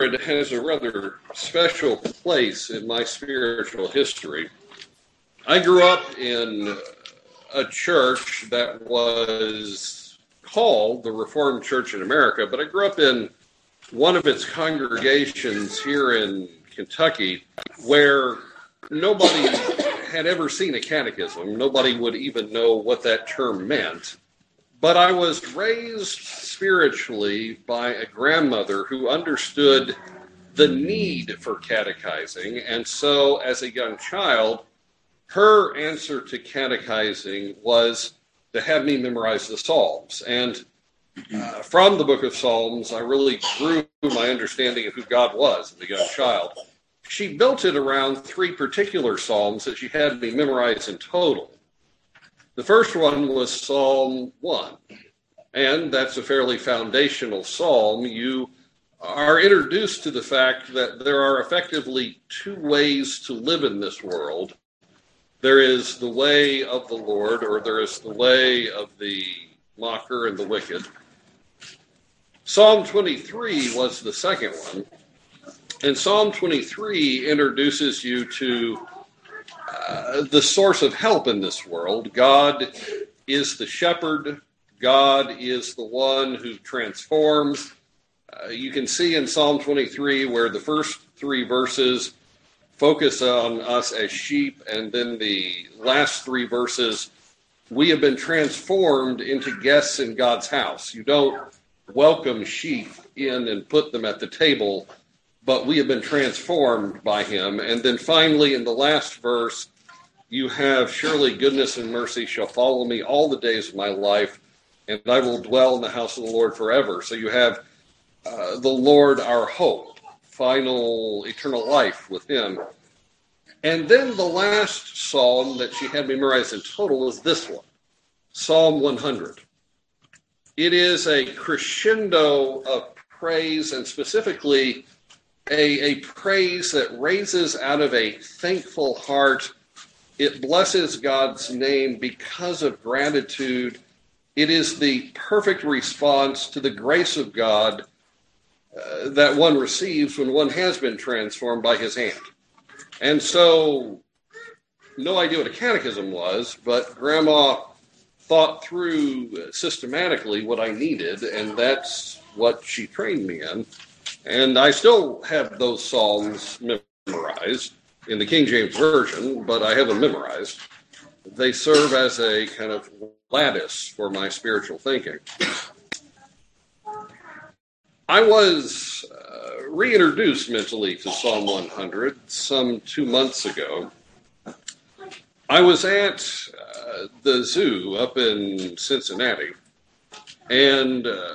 has a rather special place in my spiritual history. I grew up in a church that was called the Reformed Church in America, but I grew up in one of its congregations here in Kentucky where nobody had ever seen a catechism. Nobody would even know what that term meant. But I was raised spiritually by a grandmother who understood the need for catechizing. And so, as a young child, her answer to catechizing was to have me memorize the Psalms. And uh, from the book of Psalms, I really grew my understanding of who God was as a young child. She built it around three particular Psalms that she had me memorize in total. The first one was Psalm 1, and that's a fairly foundational psalm. You are introduced to the fact that there are effectively two ways to live in this world there is the way of the Lord, or there is the way of the mocker and the wicked. Psalm 23 was the second one. And Psalm 23 introduces you to uh, the source of help in this world. God is the shepherd, God is the one who transforms. Uh, you can see in Psalm 23 where the first three verses focus on us as sheep, and then the last three verses we have been transformed into guests in God's house. You don't welcome sheep in and put them at the table, but we have been transformed by him. And then finally, in the last verse, you have surely goodness and mercy shall follow me all the days of my life, and I will dwell in the house of the Lord forever. So you have uh, the Lord our hope, final eternal life with him. And then the last psalm that she had memorized in total is this one Psalm 100. It is a crescendo of praise and specifically a, a praise that raises out of a thankful heart. It blesses God's name because of gratitude. It is the perfect response to the grace of God uh, that one receives when one has been transformed by his hand. And so, no idea what a catechism was, but Grandma thought through systematically what I needed, and that's what she trained me in. And I still have those Psalms memorized in the King James Version, but I have them memorized. They serve as a kind of lattice for my spiritual thinking. I was uh, reintroduced mentally to Psalm 100 some two months ago. I was at uh, the zoo up in Cincinnati, and uh,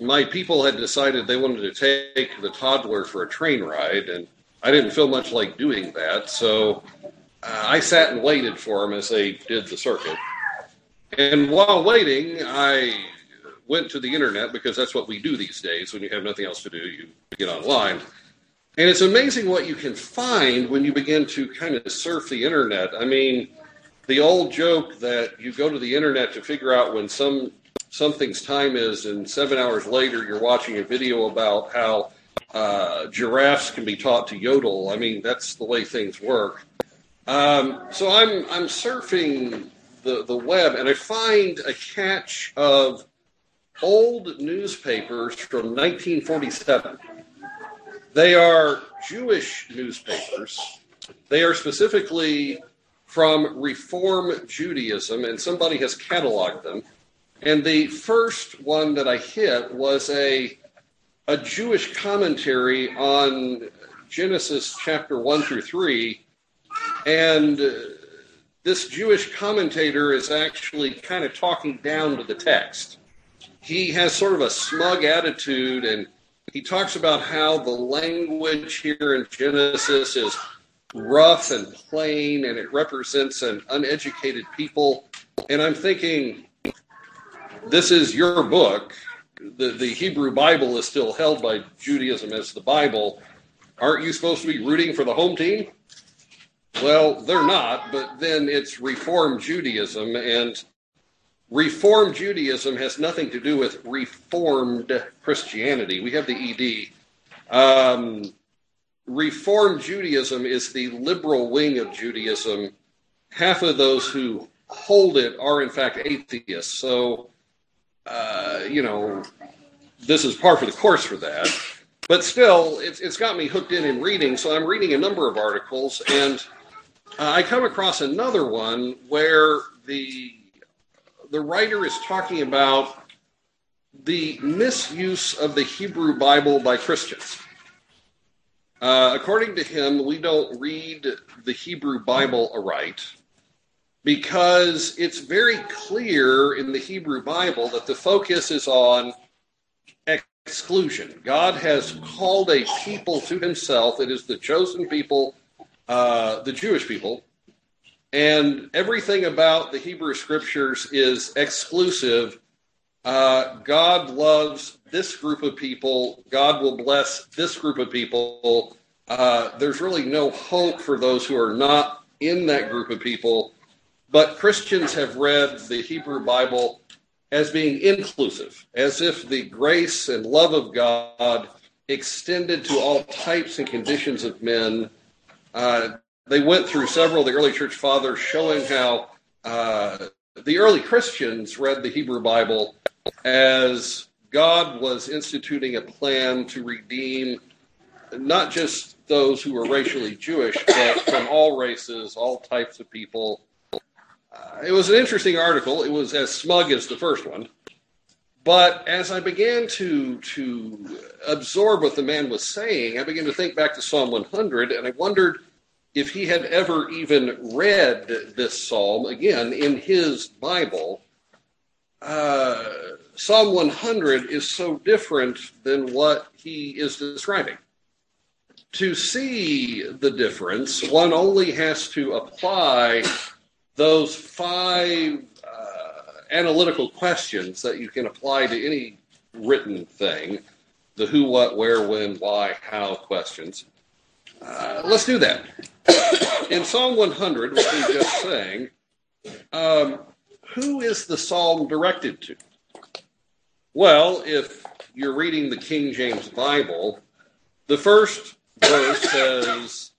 my people had decided they wanted to take the toddler for a train ride, and I didn't feel much like doing that, so uh, I sat and waited for them as they did the circuit. And while waiting, I went to the internet because that's what we do these days. When you have nothing else to do, you get online. And it's amazing what you can find when you begin to kind of surf the internet. I mean, the old joke that you go to the internet to figure out when some something's time is, and seven hours later you're watching a video about how uh, giraffes can be taught to yodel. I mean, that's the way things work. Um, so I'm I'm surfing the the web, and I find a catch of old newspapers from 1947. They are Jewish newspapers. They are specifically from Reform Judaism, and somebody has cataloged them. And the first one that I hit was a, a Jewish commentary on Genesis chapter 1 through 3. And uh, this Jewish commentator is actually kind of talking down to the text he has sort of a smug attitude and he talks about how the language here in Genesis is rough and plain and it represents an uneducated people. And I'm thinking, this is your book. The, the Hebrew Bible is still held by Judaism as the Bible. Aren't you supposed to be rooting for the home team? Well, they're not, but then it's Reform Judaism, and Reform Judaism has nothing to do with Reformed Christianity. We have the ED. Um, Reform Judaism is the liberal wing of Judaism. Half of those who hold it are, in fact, atheists. So, uh, you know, this is par for the course for that. But still, it's, it's got me hooked in in reading. So I'm reading a number of articles, and uh, I come across another one where the the writer is talking about the misuse of the Hebrew Bible by Christians. Uh, according to him, we don't read the Hebrew Bible aright because it's very clear in the Hebrew Bible that the focus is on exclusion. God has called a people to himself, it is the chosen people, uh, the Jewish people, and everything about the Hebrew scriptures is exclusive. Uh, God loves this group of people. God will bless this group of people. Uh, there's really no hope for those who are not in that group of people. But Christians have read the Hebrew Bible as being inclusive, as if the grace and love of God extended to all types and conditions of men. Uh, they went through several of the early church fathers showing how uh, the early Christians read the Hebrew Bible as God was instituting a plan to redeem not just those who were racially Jewish, but from all races, all types of people. It was an interesting article. It was as smug as the first one. But as I began to to absorb what the man was saying, I began to think back to Psalm 100, and I wondered if he had ever even read this psalm again in his Bible. Uh, psalm 100 is so different than what he is describing. To see the difference, one only has to apply those five uh, analytical questions that you can apply to any written thing the who, what, where, when, why, how questions. Uh, let's do that. In Psalm 100, what we just sang, um, who is the psalm directed to? Well, if you're reading the King James Bible, the first verse says,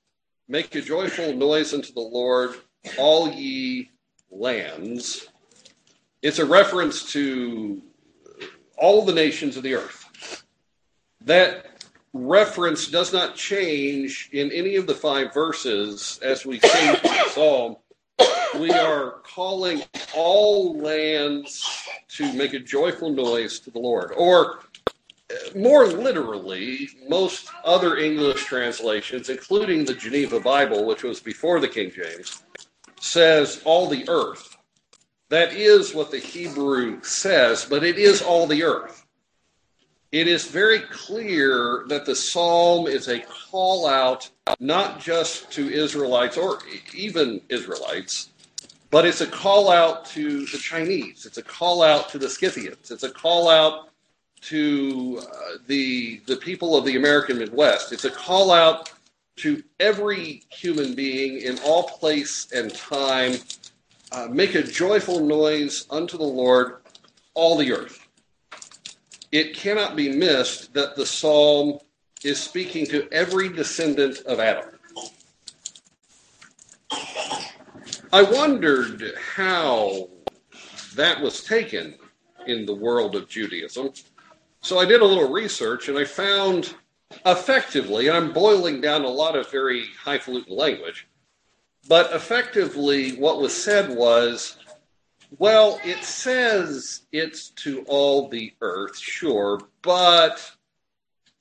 Make a joyful noise unto the Lord, all ye lands. It's a reference to all the nations of the earth. That reference does not change in any of the five verses as we sing the psalm. We are calling all lands to make a joyful noise to the Lord. Or more literally, most other English translations, including the Geneva Bible, which was before the King James, says all the earth. That is what the Hebrew says, but it is all the earth it is very clear that the psalm is a call out not just to Israelites or even Israelites, but it's a call out to the Chinese. It's a call out to the Scythians. It's a call out to uh, the the people of the American Midwest. It's a call out to every human being in all place and time. Uh, make a joyful noise unto the Lord, all the earth it cannot be missed that the psalm is speaking to every descendant of Adam. I wondered how that was taken in the world of Judaism. So I did a little research and I found effectively, and I'm boiling down a lot of very highfalutin language, but effectively what was said was well, it says it's to all the earth, sure, but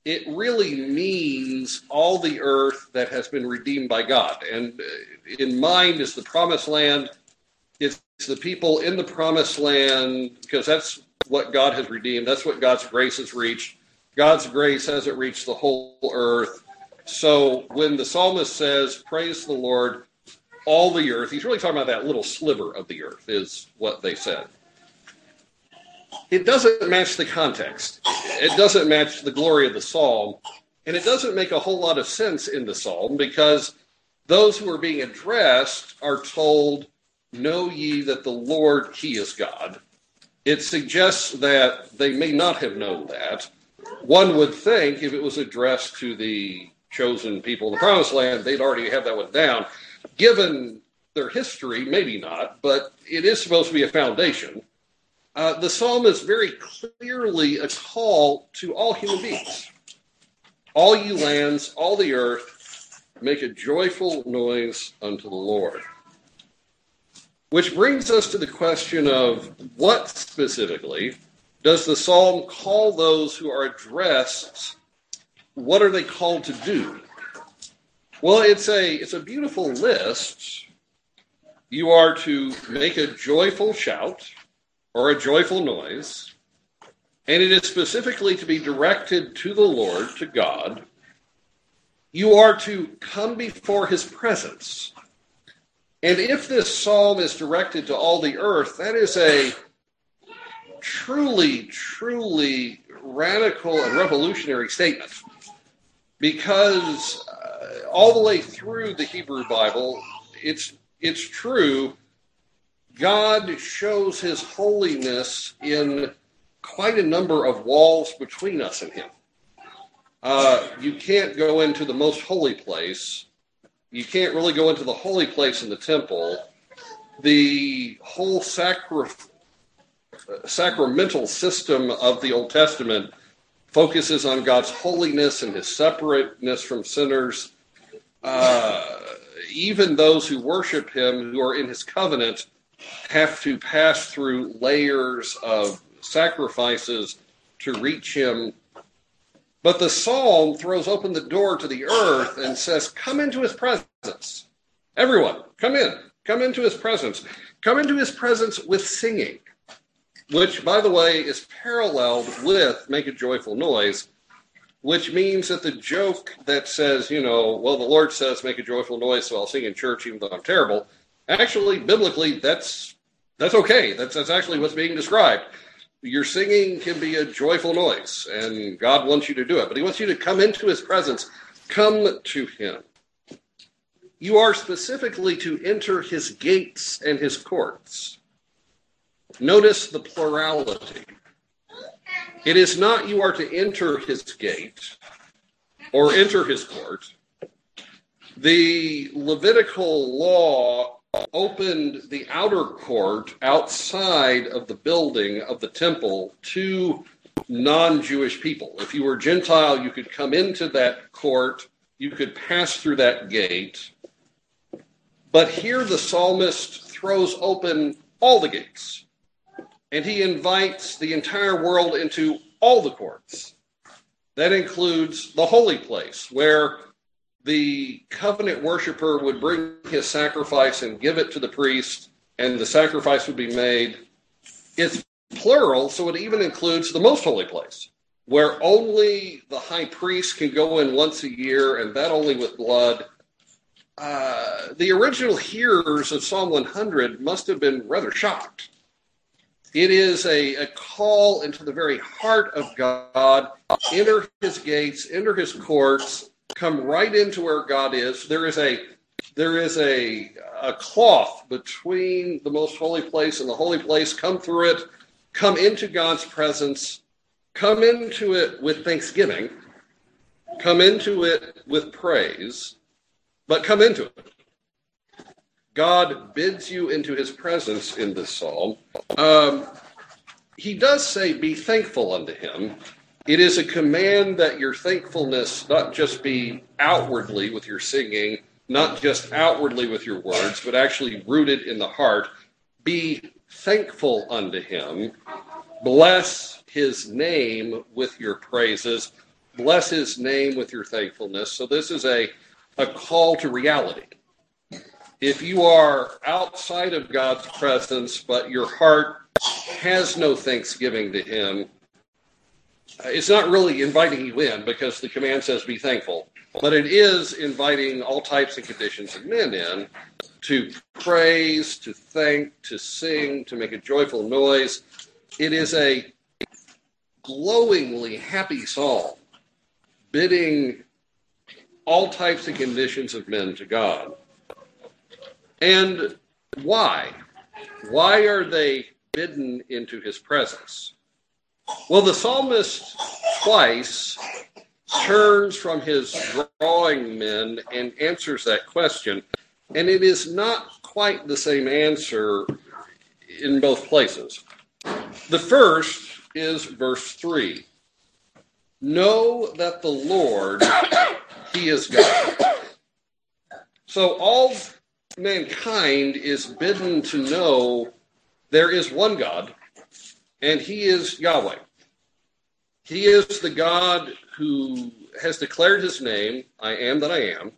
it really means all the earth that has been redeemed by God. And in mind is the promised land. It's the people in the promised land because that's what God has redeemed. That's what God's grace has reached. God's grace hasn't reached the whole earth. So when the psalmist says, Praise the Lord, all the earth. He's really talking about that little sliver of the earth, is what they said. It doesn't match the context. It doesn't match the glory of the psalm. And it doesn't make a whole lot of sense in the psalm because those who are being addressed are told, Know ye that the Lord, He is God. It suggests that they may not have known that. One would think if it was addressed to the chosen people in the promised land, they'd already have that one down. Given their history, maybe not, but it is supposed to be a foundation. Uh, the psalm is very clearly a call to all human beings. All you lands, all the earth, make a joyful noise unto the Lord. Which brings us to the question of what specifically does the psalm call those who are addressed? What are they called to do? Well, it's a it's a beautiful list. You are to make a joyful shout or a joyful noise, and it is specifically to be directed to the Lord, to God. You are to come before his presence. And if this psalm is directed to all the earth, that is a truly, truly radical and revolutionary statement. Because uh, all the way through the Hebrew Bible, it's, it's true, God shows his holiness in quite a number of walls between us and him. Uh, you can't go into the most holy place you can't really go into the holy place in the temple. The whole sacri- sacramental system of the Old Testament focuses on God's holiness and his separateness from sinners. Uh, even those who worship him, who are in his covenant, have to pass through layers of sacrifices to reach him but the psalm throws open the door to the earth and says, Come into his presence. Everyone, come in. Come into his presence. Come into his presence with singing, which, by the way, is paralleled with make a joyful noise, which means that the joke that says, you know, well, the Lord says make a joyful noise, so I'll sing in church even though I'm terrible. Actually, biblically, that's that's okay. That's that's actually what's being described your singing can be a joyful noise, and God wants you to do it, but He wants you to come into His presence. Come to Him. You are specifically to enter His gates and His courts. Notice the plurality. It is not you are to enter His gate or enter His court. The Levitical law opened the outer court outside of the building of the temple to non Jewish people. If you were Gentile, you could come into that court, you could pass through that gate. But here the psalmist throws open all the gates, and he invites the entire world into all the courts. That includes the holy place, where the covenant worshiper would bring his sacrifice and give it to the priest, and the sacrifice would be made. It's plural, so it even includes the most holy place, where only the high priest can go in once a year, and that only with blood. Uh, the original hearers of Psalm 100 must have been rather shocked. It is a, a call into the very heart of God. Enter his gates, enter his courts, come right into where God is. There is a there is a a cloth between the most holy place and the holy place. Come through it, come into God's presence, come into it with thanksgiving, come into it with praise, but come into it. God bids you into his presence in this psalm. Um, he does say, Be thankful unto him. It is a command that your thankfulness not just be outwardly with your singing, not just outwardly with your words, but actually rooted in the heart. Be thankful unto him. Bless his name with your praises. Bless his name with your thankfulness. So, this is a, a call to reality. If you are outside of God's presence, but your heart has no thanksgiving to him, uh, it's not really inviting you in because the command says be thankful, but it is inviting all types and conditions of men in to praise, to thank, to sing, to make a joyful noise. It is a glowingly happy psalm bidding all types and conditions of men to God. And why? Why are they bidden into his presence? Well, the psalmist twice turns from his drawing men and answers that question. And it is not quite the same answer in both places. The first is verse 3 Know that the Lord, He is God. So all mankind is bidden to know there is one God, and He is Yahweh. He is the God who has declared His name, I am that I am.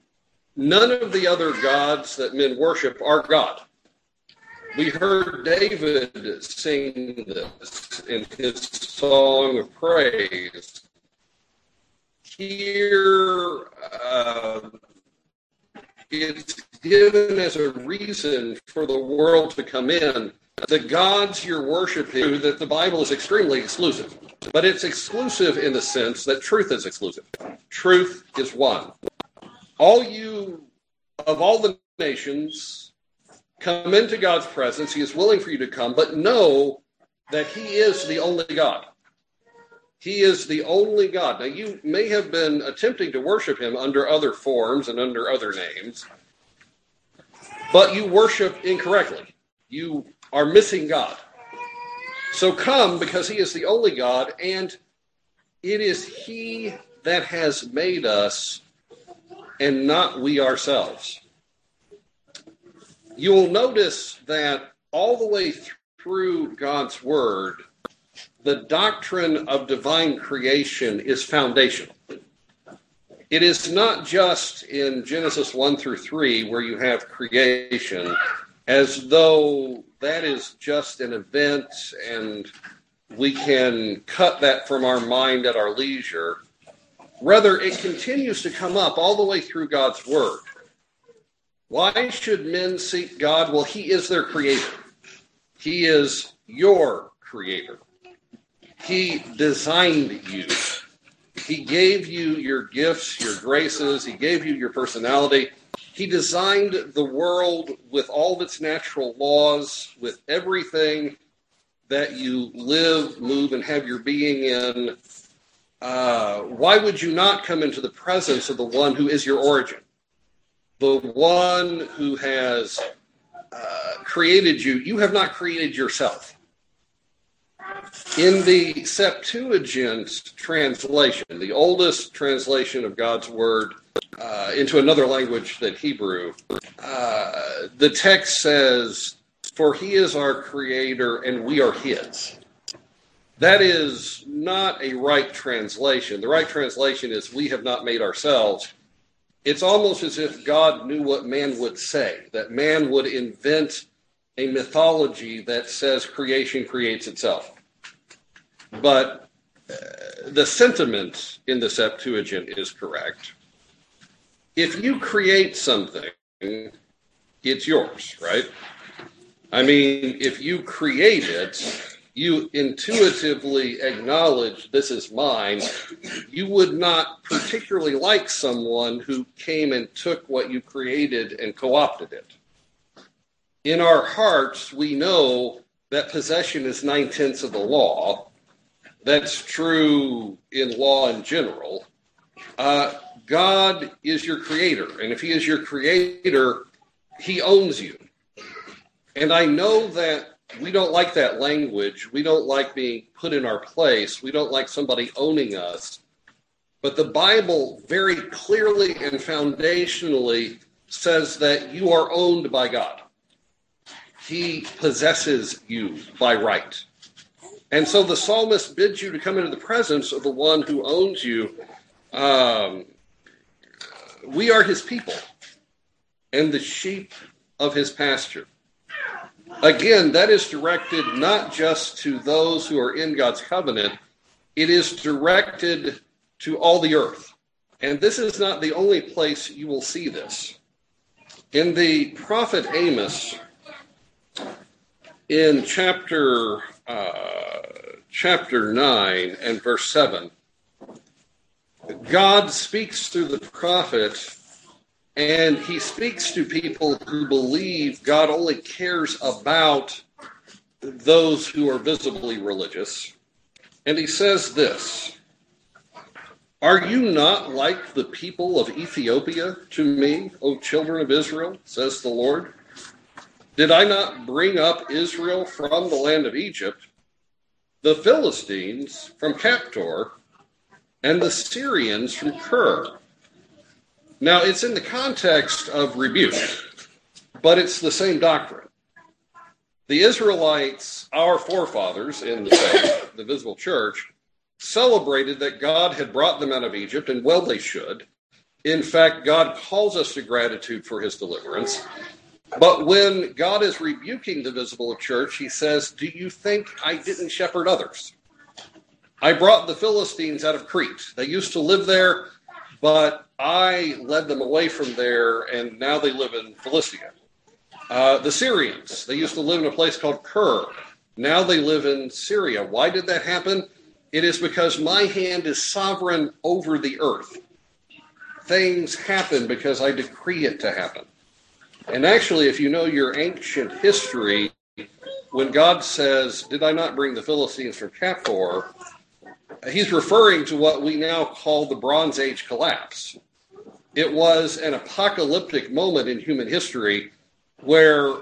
None of the other gods that men worship are God. We heard David sing this in his song of praise. Here, uh, it's given as a reason for the world to come in. The gods you're worshiping, that the Bible is extremely exclusive, but it's exclusive in the sense that truth is exclusive. Truth is one. All you, of all the nations, Come into God's presence. He is willing for you to come, but know that He is the only God. He is the only God. Now, you may have been attempting to worship Him under other forms and under other names, but you worship incorrectly. You are missing God. So come because He is the only God, and it is He that has made us and not we ourselves you will notice that all the way through God's Word, the doctrine of divine creation is foundational. It is not just in Genesis 1 through 3 where you have creation, as though that is just an event and we can cut that from our mind at our leisure. Rather, it continues to come up all the way through God's Word. Why should men seek God? Well, He is their creator. He is your creator. He designed you. He gave you your gifts, your graces. He gave you your personality. He designed the world with all of its natural laws, with everything that you live, move, and have your being in. Uh, why would you not come into the presence of the one who is your origin? the one who has uh, created you, you have not created yourself. In the Septuagint translation, the oldest translation of God's word uh, into another language than Hebrew, uh, the text says, For he is our creator and we are his. That is not a right translation. The right translation is, We have not made ourselves it's almost as if God knew what man would say, that man would invent a mythology that says creation creates itself. But uh, the sentiment in the Septuagint is correct. If you create something, it's yours, right? I mean, if you create it, you intuitively acknowledge this is mine, you would not particularly like someone who came and took what you created and co opted it. In our hearts, we know that possession is nine tenths of the law. That's true in law in general. Uh, God is your creator, and if He is your creator, He owns you. And I know that we don't like that language. We don't like being put in our place. We don't like somebody owning us. But the Bible very clearly and foundationally says that you are owned by God. He possesses you by right. And so the psalmist bids you to come into the presence of the one who owns you. Um, we are his people and the sheep of his pasture. Again, that is directed not just to those who are in God's covenant, it is directed to all the earth. And this is not the only place you will see this. In the prophet Amos, in chapter uh, chapter 9 and verse 7, God speaks through the prophet and he speaks to people who believe God only cares about those who are visibly religious. And he says this Are you not like the people of Ethiopia to me, O children of Israel, says the Lord? Did I not bring up Israel from the land of Egypt, the Philistines from Caphtor, and the Syrians from Kir? Now, it's in the context of rebuke, but it's the same doctrine. The Israelites, our forefathers in the faith, the visible church, celebrated that God had brought them out of Egypt, and well, they should. In fact, God calls us to gratitude for his deliverance. But when God is rebuking the visible church, he says, Do you think I didn't shepherd others? I brought the Philistines out of Crete. They used to live there, but I led them away from there, and now they live in Philistia. Uh, the Syrians, they used to live in a place called Kir. Now they live in Syria. Why did that happen? It is because my hand is sovereign over the earth. Things happen because I decree it to happen. And actually, if you know your ancient history, when God says, Did I not bring the Philistines from Caphtor? He's referring to what we now call the Bronze Age collapse. It was an apocalyptic moment in human history where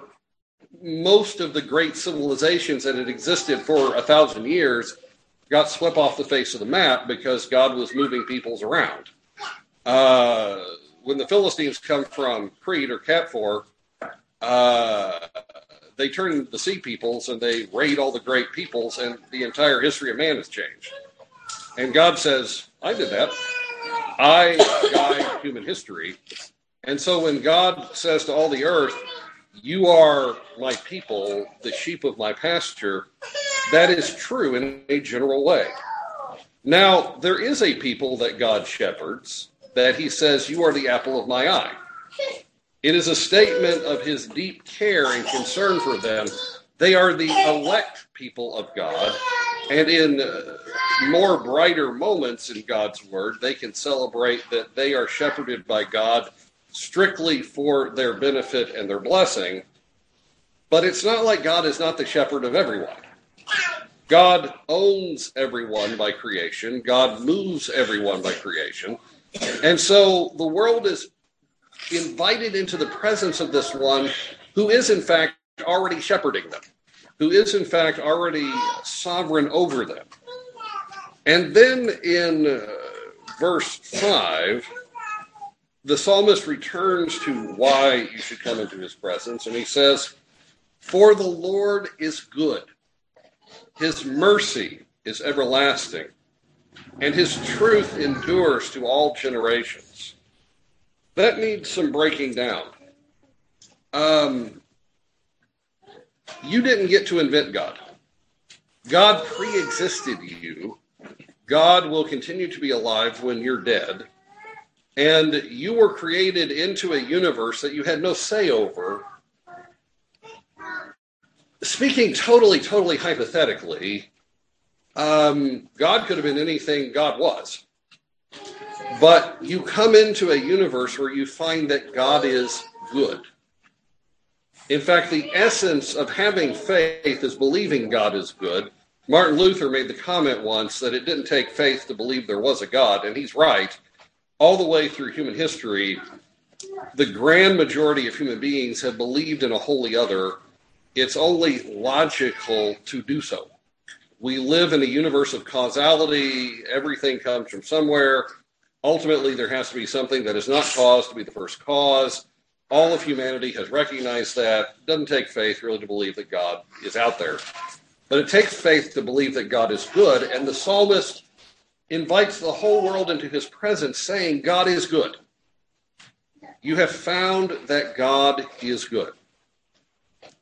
most of the great civilizations that had existed for a thousand years got swept off the face of the map because God was moving peoples around. Uh, when the Philistines come from Crete or Caphtor, uh, they turn the sea peoples and they raid all the great peoples, and the entire history of man has changed. And God says, I did that. I guide human history. And so when God says to all the earth, You are my people, the sheep of my pasture, that is true in a general way. Now, there is a people that God shepherds that he says, You are the apple of my eye. It is a statement of his deep care and concern for them. They are the elect people of God. And in uh, more brighter moments in God's word, they can celebrate that they are shepherded by God strictly for their benefit and their blessing. But it's not like God is not the shepherd of everyone. God owns everyone by creation, God moves everyone by creation. And so the world is invited into the presence of this one who is, in fact, already shepherding them, who is, in fact, already sovereign over them. And then in uh, verse 5, the psalmist returns to why you should come into his presence, and he says, For the Lord is good, his mercy is everlasting and his truth endures to all generations. That needs some breaking down. Um, you didn't get to invent God. God pre existed you. God will continue to be alive when you're dead. And you were created into a universe that you had no say over. Speaking totally, totally hypothetically, um, God could have been anything God was. But you come into a universe where you find that God is good. In fact, the essence of having faith is believing God is good. Martin Luther made the comment once that it didn't take faith to believe there was a God, and he's right. All the way through human history, the grand majority of human beings have believed in a wholly other. It's only logical to do so we live in a universe of causality. Everything comes from somewhere. Ultimately, there has to be something that is not caused to be the first cause. All of humanity has recognized that. It doesn't take faith really to believe that God is out there. But it takes faith to believe that God is good. And the psalmist invites the whole world into his presence, saying, God is good. You have found that God is good.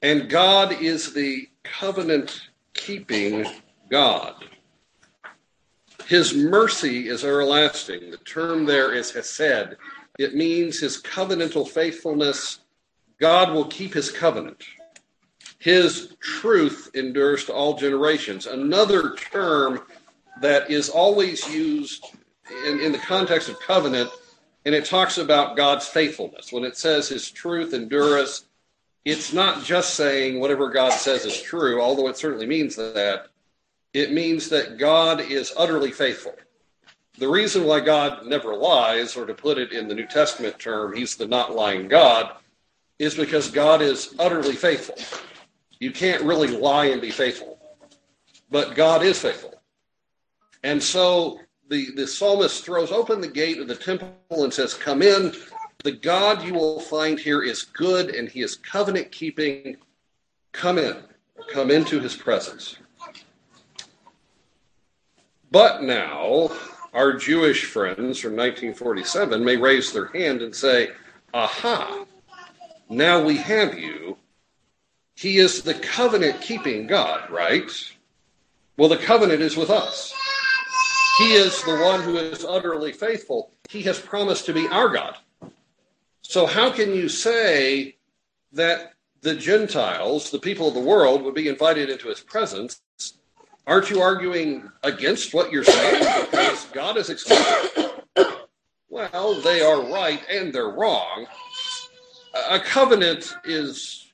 And God is the covenant keeping God. His mercy is everlasting. The term there is hesed. It means his covenantal faithfulness. God will keep his covenant. His truth endures to all generations. Another term that is always used in, in the context of covenant, and it talks about God's faithfulness. When it says his truth endures, it's not just saying whatever God says is true, although it certainly means that it means that God is utterly faithful. The reason why God never lies, or to put it in the New Testament term, he's the not lying God, is because God is utterly faithful. You can't really lie and be faithful, but God is faithful. And so the, the psalmist throws open the gate of the temple and says, Come in. The God you will find here is good and he is covenant keeping. Come in, come into his presence. But now, our Jewish friends from 1947 may raise their hand and say, Aha, now we have you. He is the covenant keeping God, right? Well, the covenant is with us. He is the one who is utterly faithful. He has promised to be our God. So, how can you say that the Gentiles, the people of the world, would be invited into his presence? Aren't you arguing against what you're saying? Because God is exclusive. Well, they are right and they're wrong. A covenant is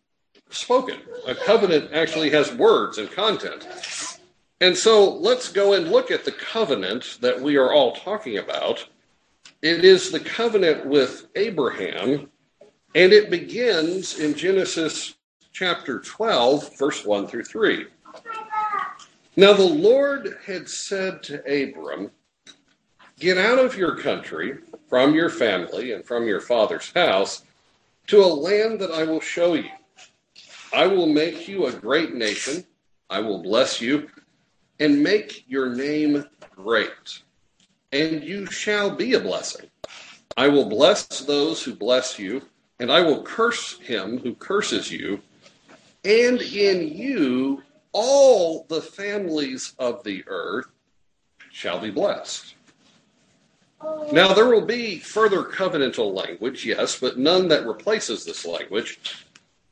spoken, a covenant actually has words and content. And so let's go and look at the covenant that we are all talking about. It is the covenant with Abraham, and it begins in Genesis chapter 12, verse 1 through 3. Now the Lord had said to Abram, Get out of your country, from your family, and from your father's house, to a land that I will show you. I will make you a great nation. I will bless you and make your name great, and you shall be a blessing. I will bless those who bless you, and I will curse him who curses you, and in you all the families of the earth shall be blessed. Now, there will be further covenantal language, yes, but none that replaces this language.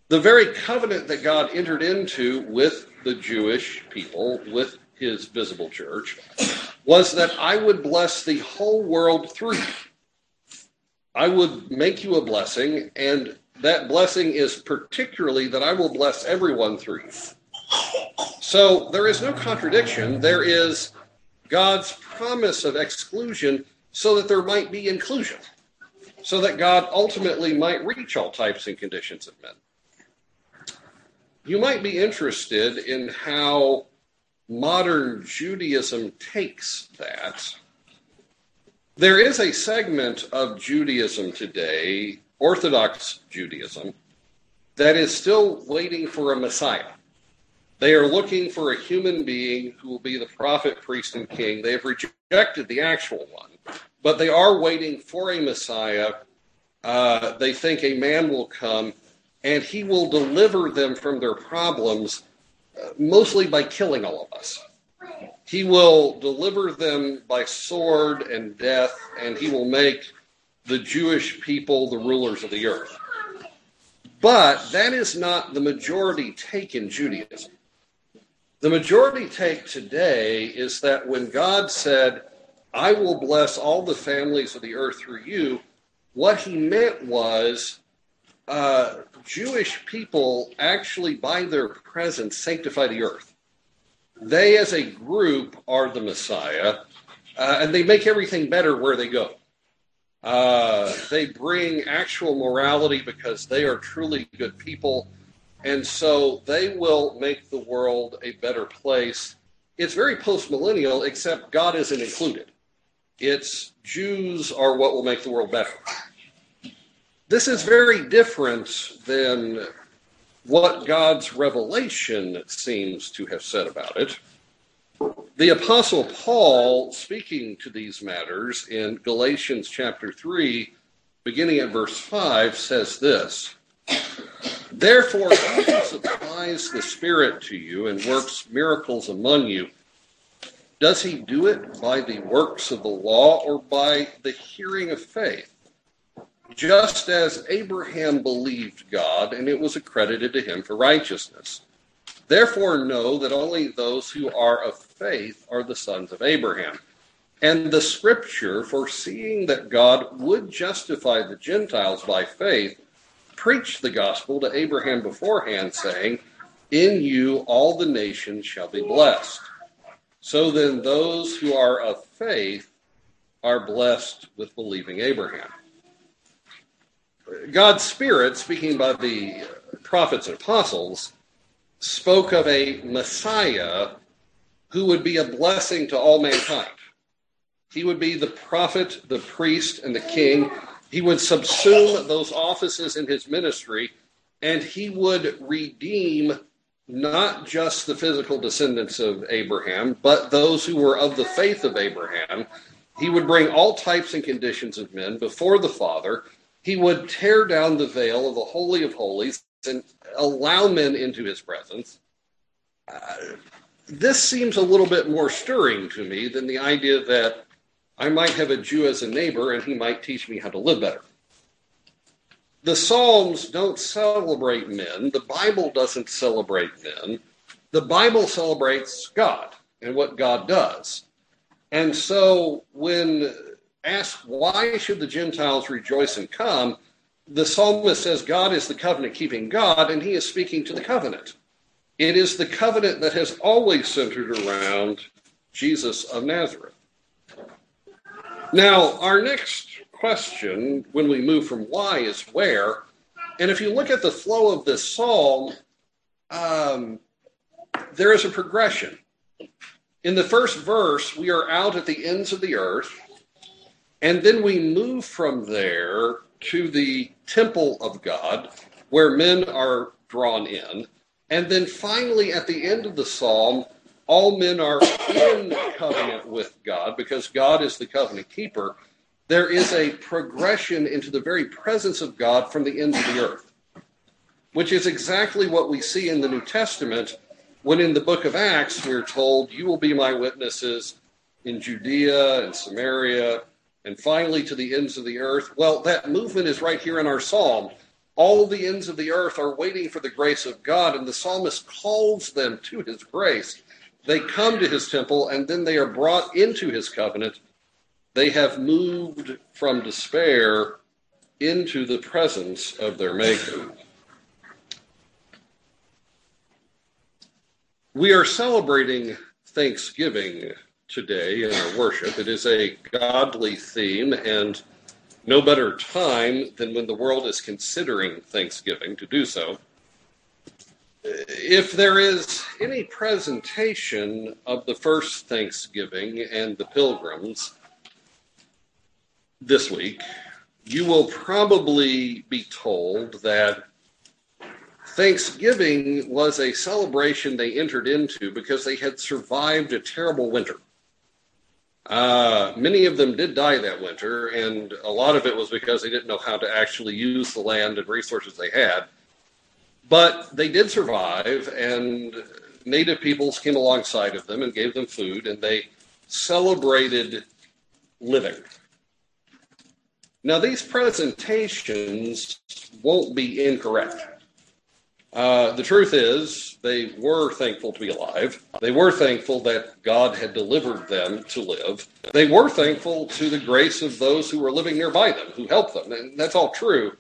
The very covenant that God entered into with the Jewish people, with his visible church was that I would bless the whole world through you. I would make you a blessing, and that blessing is particularly that I will bless everyone through you. So there is no contradiction. There is God's promise of exclusion so that there might be inclusion, so that God ultimately might reach all types and conditions of men. You might be interested in how modern Judaism takes that. There is a segment of Judaism today, Orthodox Judaism, that is still waiting for a Messiah. They are looking for a human being who will be the prophet, priest, and king. They have rejected the actual one, but they are waiting for a Messiah. Uh, they think a man will come and he will deliver them from their problems mostly by killing all of us. He will deliver them by sword and death, and he will make the Jewish people the rulers of the earth. But that is not the majority take in Judaism. The majority take today is that when God said, I will bless all the families of the earth through you, what he meant was uh, Jewish people actually, by their presence, sanctify the earth. They, as a group, are the Messiah, uh, and they make everything better where they go. Uh, they bring actual morality because they are truly good people, and so they will make the world a better place. It's very postmillennial, except God isn't included. It's Jews are what will make the world better. This is very different than what God's revelation seems to have said about it. The Apostle Paul, speaking to these matters in Galatians chapter 3, beginning at verse 5, says this Therefore, he who supplies the Spirit to you and works miracles among you, does he do it by the works of the law or by the hearing of faith? just as Abraham believed God, and it was accredited to him for righteousness. Therefore, know that only those who are of faith are the sons of Abraham. And the scripture, foreseeing that God would justify the Gentiles by faith, preached the gospel to Abraham beforehand, saying, In you all the nations shall be blessed. So then, those who are of faith are blessed with believing Abraham. God's Spirit, speaking by the prophets and apostles, spoke of a Messiah who would be a blessing to all mankind. He would be the prophet, the priest, and the king. He would subsume those offices in his ministry, and he would redeem not just the physical descendants of Abraham, but those who were of the faith of Abraham. He would bring all types and conditions of men before the Father. He would tear down the veil of the Holy of Holies and allow men into his presence. Uh, this seems a little bit more stirring to me than the idea that I might have a Jew as a neighbor and he might teach me how to live better. The Psalms don't celebrate men, the Bible doesn't celebrate men. The Bible celebrates God and what God does. And so when asked why should the Gentiles rejoice and come, the psalmist says God is the covenant keeping God, and he is speaking to the covenant. It is the covenant that has always centered around Jesus of Nazareth. Now, our next question when we move from why is where. And if you look at the flow of this psalm, um, there is a progression. In the first verse, we are out at the ends of the earth, and then we move from there to the temple of God, where men are drawn in. And then finally, at the end of the psalm, all men are in covenant with God because God is the covenant keeper. There is a progression into the very presence of God from the ends of the earth, which is exactly what we see in the New Testament when in the book of Acts we're told, You will be my witnesses in Judea and Samaria and finally to the ends of the earth. Well, that movement is right here in our psalm. All the ends of the earth are waiting for the grace of God, and the psalmist calls them to his grace. They come to his temple, and then they are brought into his covenant. They have moved from despair into the presence of their Maker. We are celebrating Thanksgiving today in our worship. It is a godly theme, and no better time than when the world is considering Thanksgiving to do so. If there is any presentation of the first Thanksgiving and the pilgrims this week, you will probably be told that Thanksgiving was a celebration they entered into because they had survived a terrible winter. Uh, many of them did die that winter, and a lot of it was because they didn't know how to actually use the land and resources they had. But they did survive, and native peoples came alongside of them and gave them food, and they celebrated living. Now, these presentations won't be incorrect. Uh, the truth is, they were thankful to be alive. They were thankful that God had delivered them to live. They were thankful to the grace of those who were living nearby them, who helped them. And that's all true.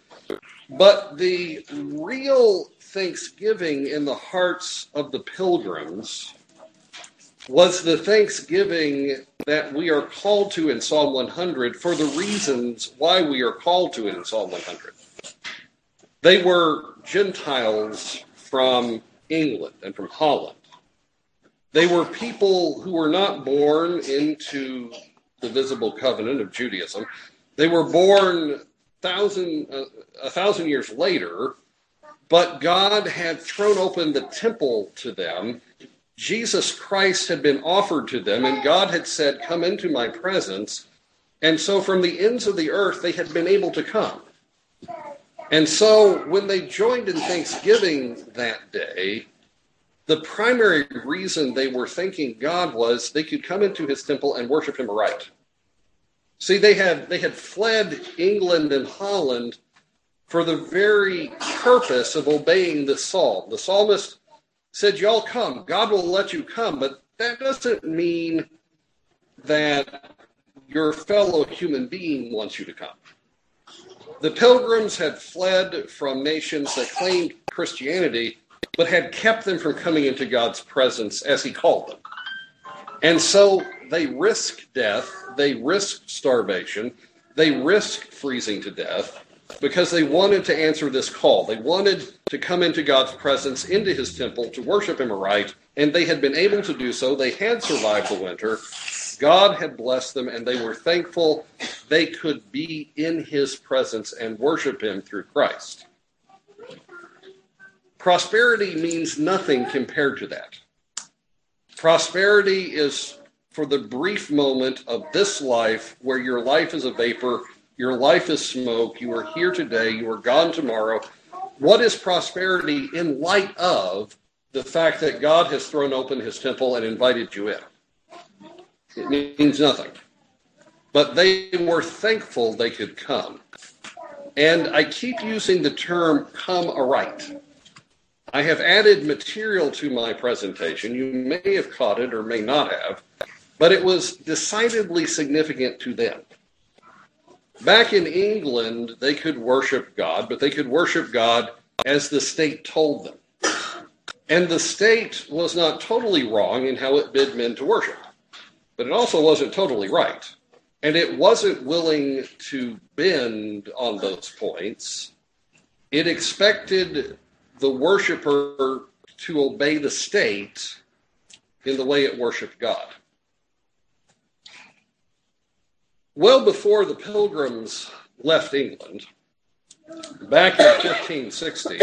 But the real thanksgiving in the hearts of the pilgrims was the thanksgiving that we are called to in Psalm 100 for the reasons why we are called to it in Psalm 100. They were Gentiles from England and from Holland. They were people who were not born into the visible covenant of Judaism. They were born thousand, uh, a thousand years later, but God had thrown open the temple to them. Jesus Christ had been offered to them, and God had said, Come into my presence. And so from the ends of the earth, they had been able to come. And so when they joined in Thanksgiving that day, the primary reason they were thanking God was they could come into his temple and worship him aright. See, they had they had fled England and Holland for the very purpose of obeying the psalm. The psalmist said, Y'all come, God will let you come, but that doesn't mean that your fellow human being wants you to come. The pilgrims had fled from nations that claimed Christianity, but had kept them from coming into God's presence as He called them. And so they risk death, they risk starvation, they risk freezing to death because they wanted to answer this call. They wanted to come into God's presence, into his temple, to worship him aright, and they had been able to do so. They had survived the winter. God had blessed them, and they were thankful they could be in his presence and worship him through Christ. Prosperity means nothing compared to that. Prosperity is for the brief moment of this life where your life is a vapor, your life is smoke, you are here today, you are gone tomorrow. What is prosperity in light of the fact that God has thrown open his temple and invited you in? It means nothing. But they were thankful they could come. And I keep using the term come aright. I have added material to my presentation. You may have caught it or may not have, but it was decidedly significant to them. Back in England, they could worship God, but they could worship God as the state told them. And the state was not totally wrong in how it bid men to worship, but it also wasn't totally right. And it wasn't willing to bend on those points. It expected the worshiper to obey the state in the way it worshiped God. Well before the pilgrims left England, back in 1560,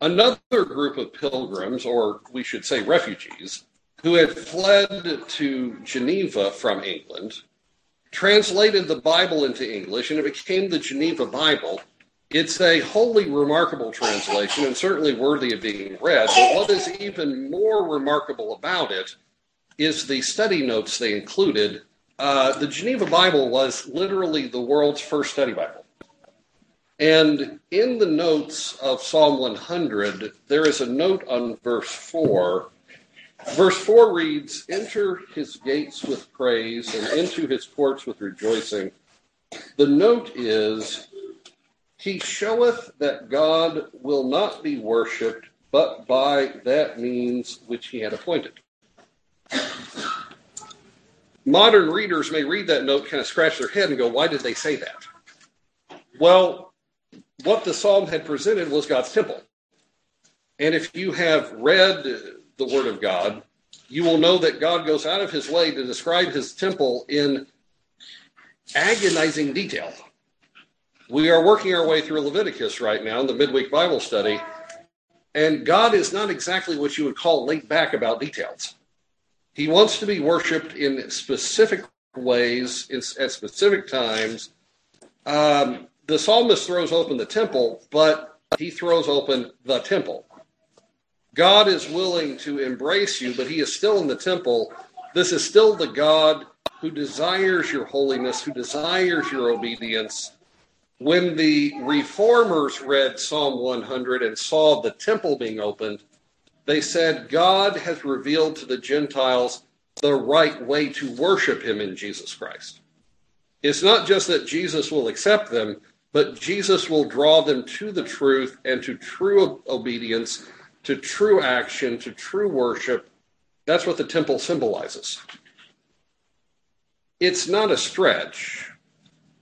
another group of pilgrims, or we should say refugees, who had fled to Geneva from England, translated the Bible into English, and it became the Geneva Bible it's a wholly remarkable translation and certainly worthy of being read. But what is even more remarkable about it is the study notes they included. Uh, the Geneva Bible was literally the world's first study Bible. And in the notes of Psalm 100, there is a note on verse 4. Verse 4 reads, Enter his gates with praise and into his courts with rejoicing. The note is, he showeth that God will not be worshipped but by that means which he had appointed. Modern readers may read that note, kind of scratch their head, and go, Why did they say that? Well, what the psalm had presented was God's temple. And if you have read the Word of God, you will know that God goes out of his way to describe his temple in agonizing detail. We are working our way through Leviticus right now in the midweek Bible study, and God is not exactly what you would call laid back about details. He wants to be worshiped in specific ways in, at specific times. Um, the psalmist throws open the temple, but he throws open the temple. God is willing to embrace you, but he is still in the temple. This is still the God who desires your holiness, who desires your obedience, when the reformers read Psalm 100 and saw the temple being opened, they said, God has revealed to the Gentiles the right way to worship him in Jesus Christ. It's not just that Jesus will accept them, but Jesus will draw them to the truth and to true obedience, to true action, to true worship. That's what the temple symbolizes. It's not a stretch.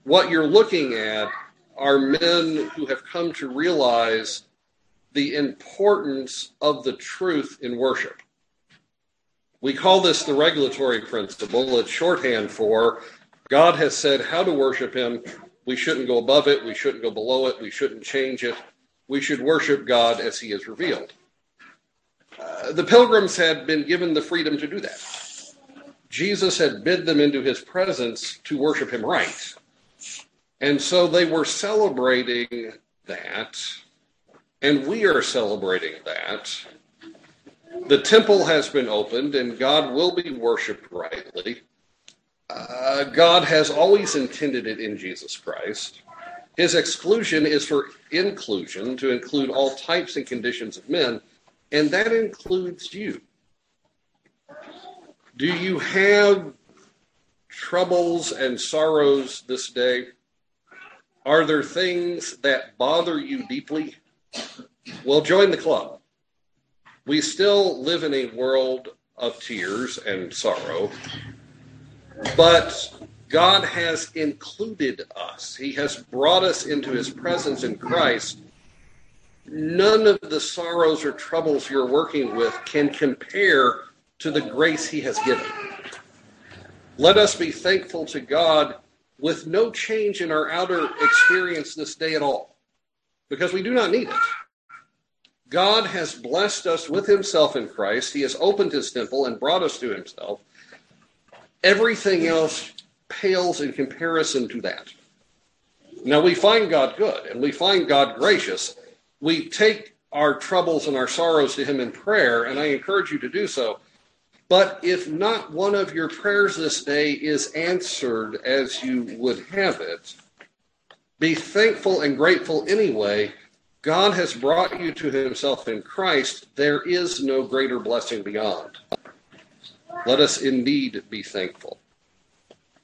What you're looking at are men who have come to realize the importance of the truth in worship. We call this the regulatory principle. It's shorthand for God has said how to worship Him. We shouldn't go above it. We shouldn't go below it. We shouldn't change it. We should worship God as He has revealed. Uh, the pilgrims had been given the freedom to do that. Jesus had bid them into His presence to worship Him right. And so they were celebrating that, and we are celebrating that. The temple has been opened, and God will be worshiped rightly. Uh, God has always intended it in Jesus Christ. His exclusion is for inclusion, to include all types and conditions of men, and that includes you. Do you have troubles and sorrows this day? Are there things that bother you deeply? Well, join the club. We still live in a world of tears and sorrow, but God has included us. He has brought us into his presence in Christ. None of the sorrows or troubles you're working with can compare to the grace he has given. Let us be thankful to God with no change in our outer experience this day at all, because we do not need it. God has blessed us with himself in Christ. He has opened his temple and brought us to himself. Everything else pales in comparison to that. Now, we find God good and we find God gracious. We take our troubles and our sorrows to him in prayer, and I encourage you to do so. But if not one of your prayers this day is answered as you would have it, be thankful and grateful anyway. God has brought you to himself in Christ. There is no greater blessing beyond. Let us indeed be thankful.